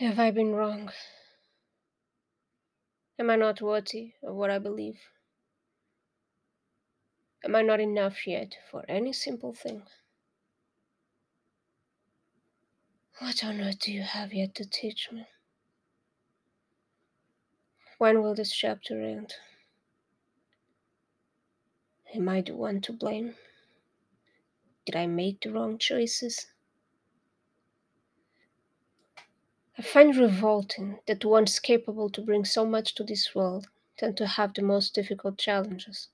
Have I been wrong? Am I not worthy of what I believe? Am I not enough yet for any simple thing? What on earth do you have yet to teach me? When will this chapter end? Am I the one to blame? Did I make the wrong choices? I find revolting that ones capable to bring so much to this world tend to have the most difficult challenges.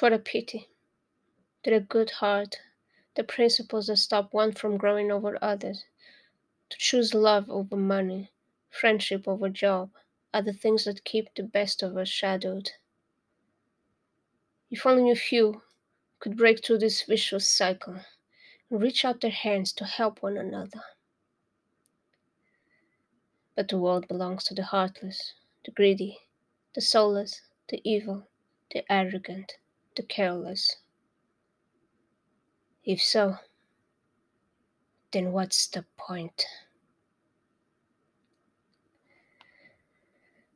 What a pity that a good heart, the principles that stop one from growing over others, to choose love over money, friendship over job, are the things that keep the best of us shadowed. If only a few could break through this vicious cycle and reach out their hands to help one another. But the world belongs to the heartless, the greedy, the soulless, the evil, the arrogant, the careless. If so, then what's the point?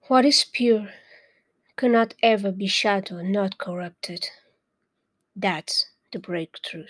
What is pure cannot ever be shadowed, not corrupted. That's the breakthrough.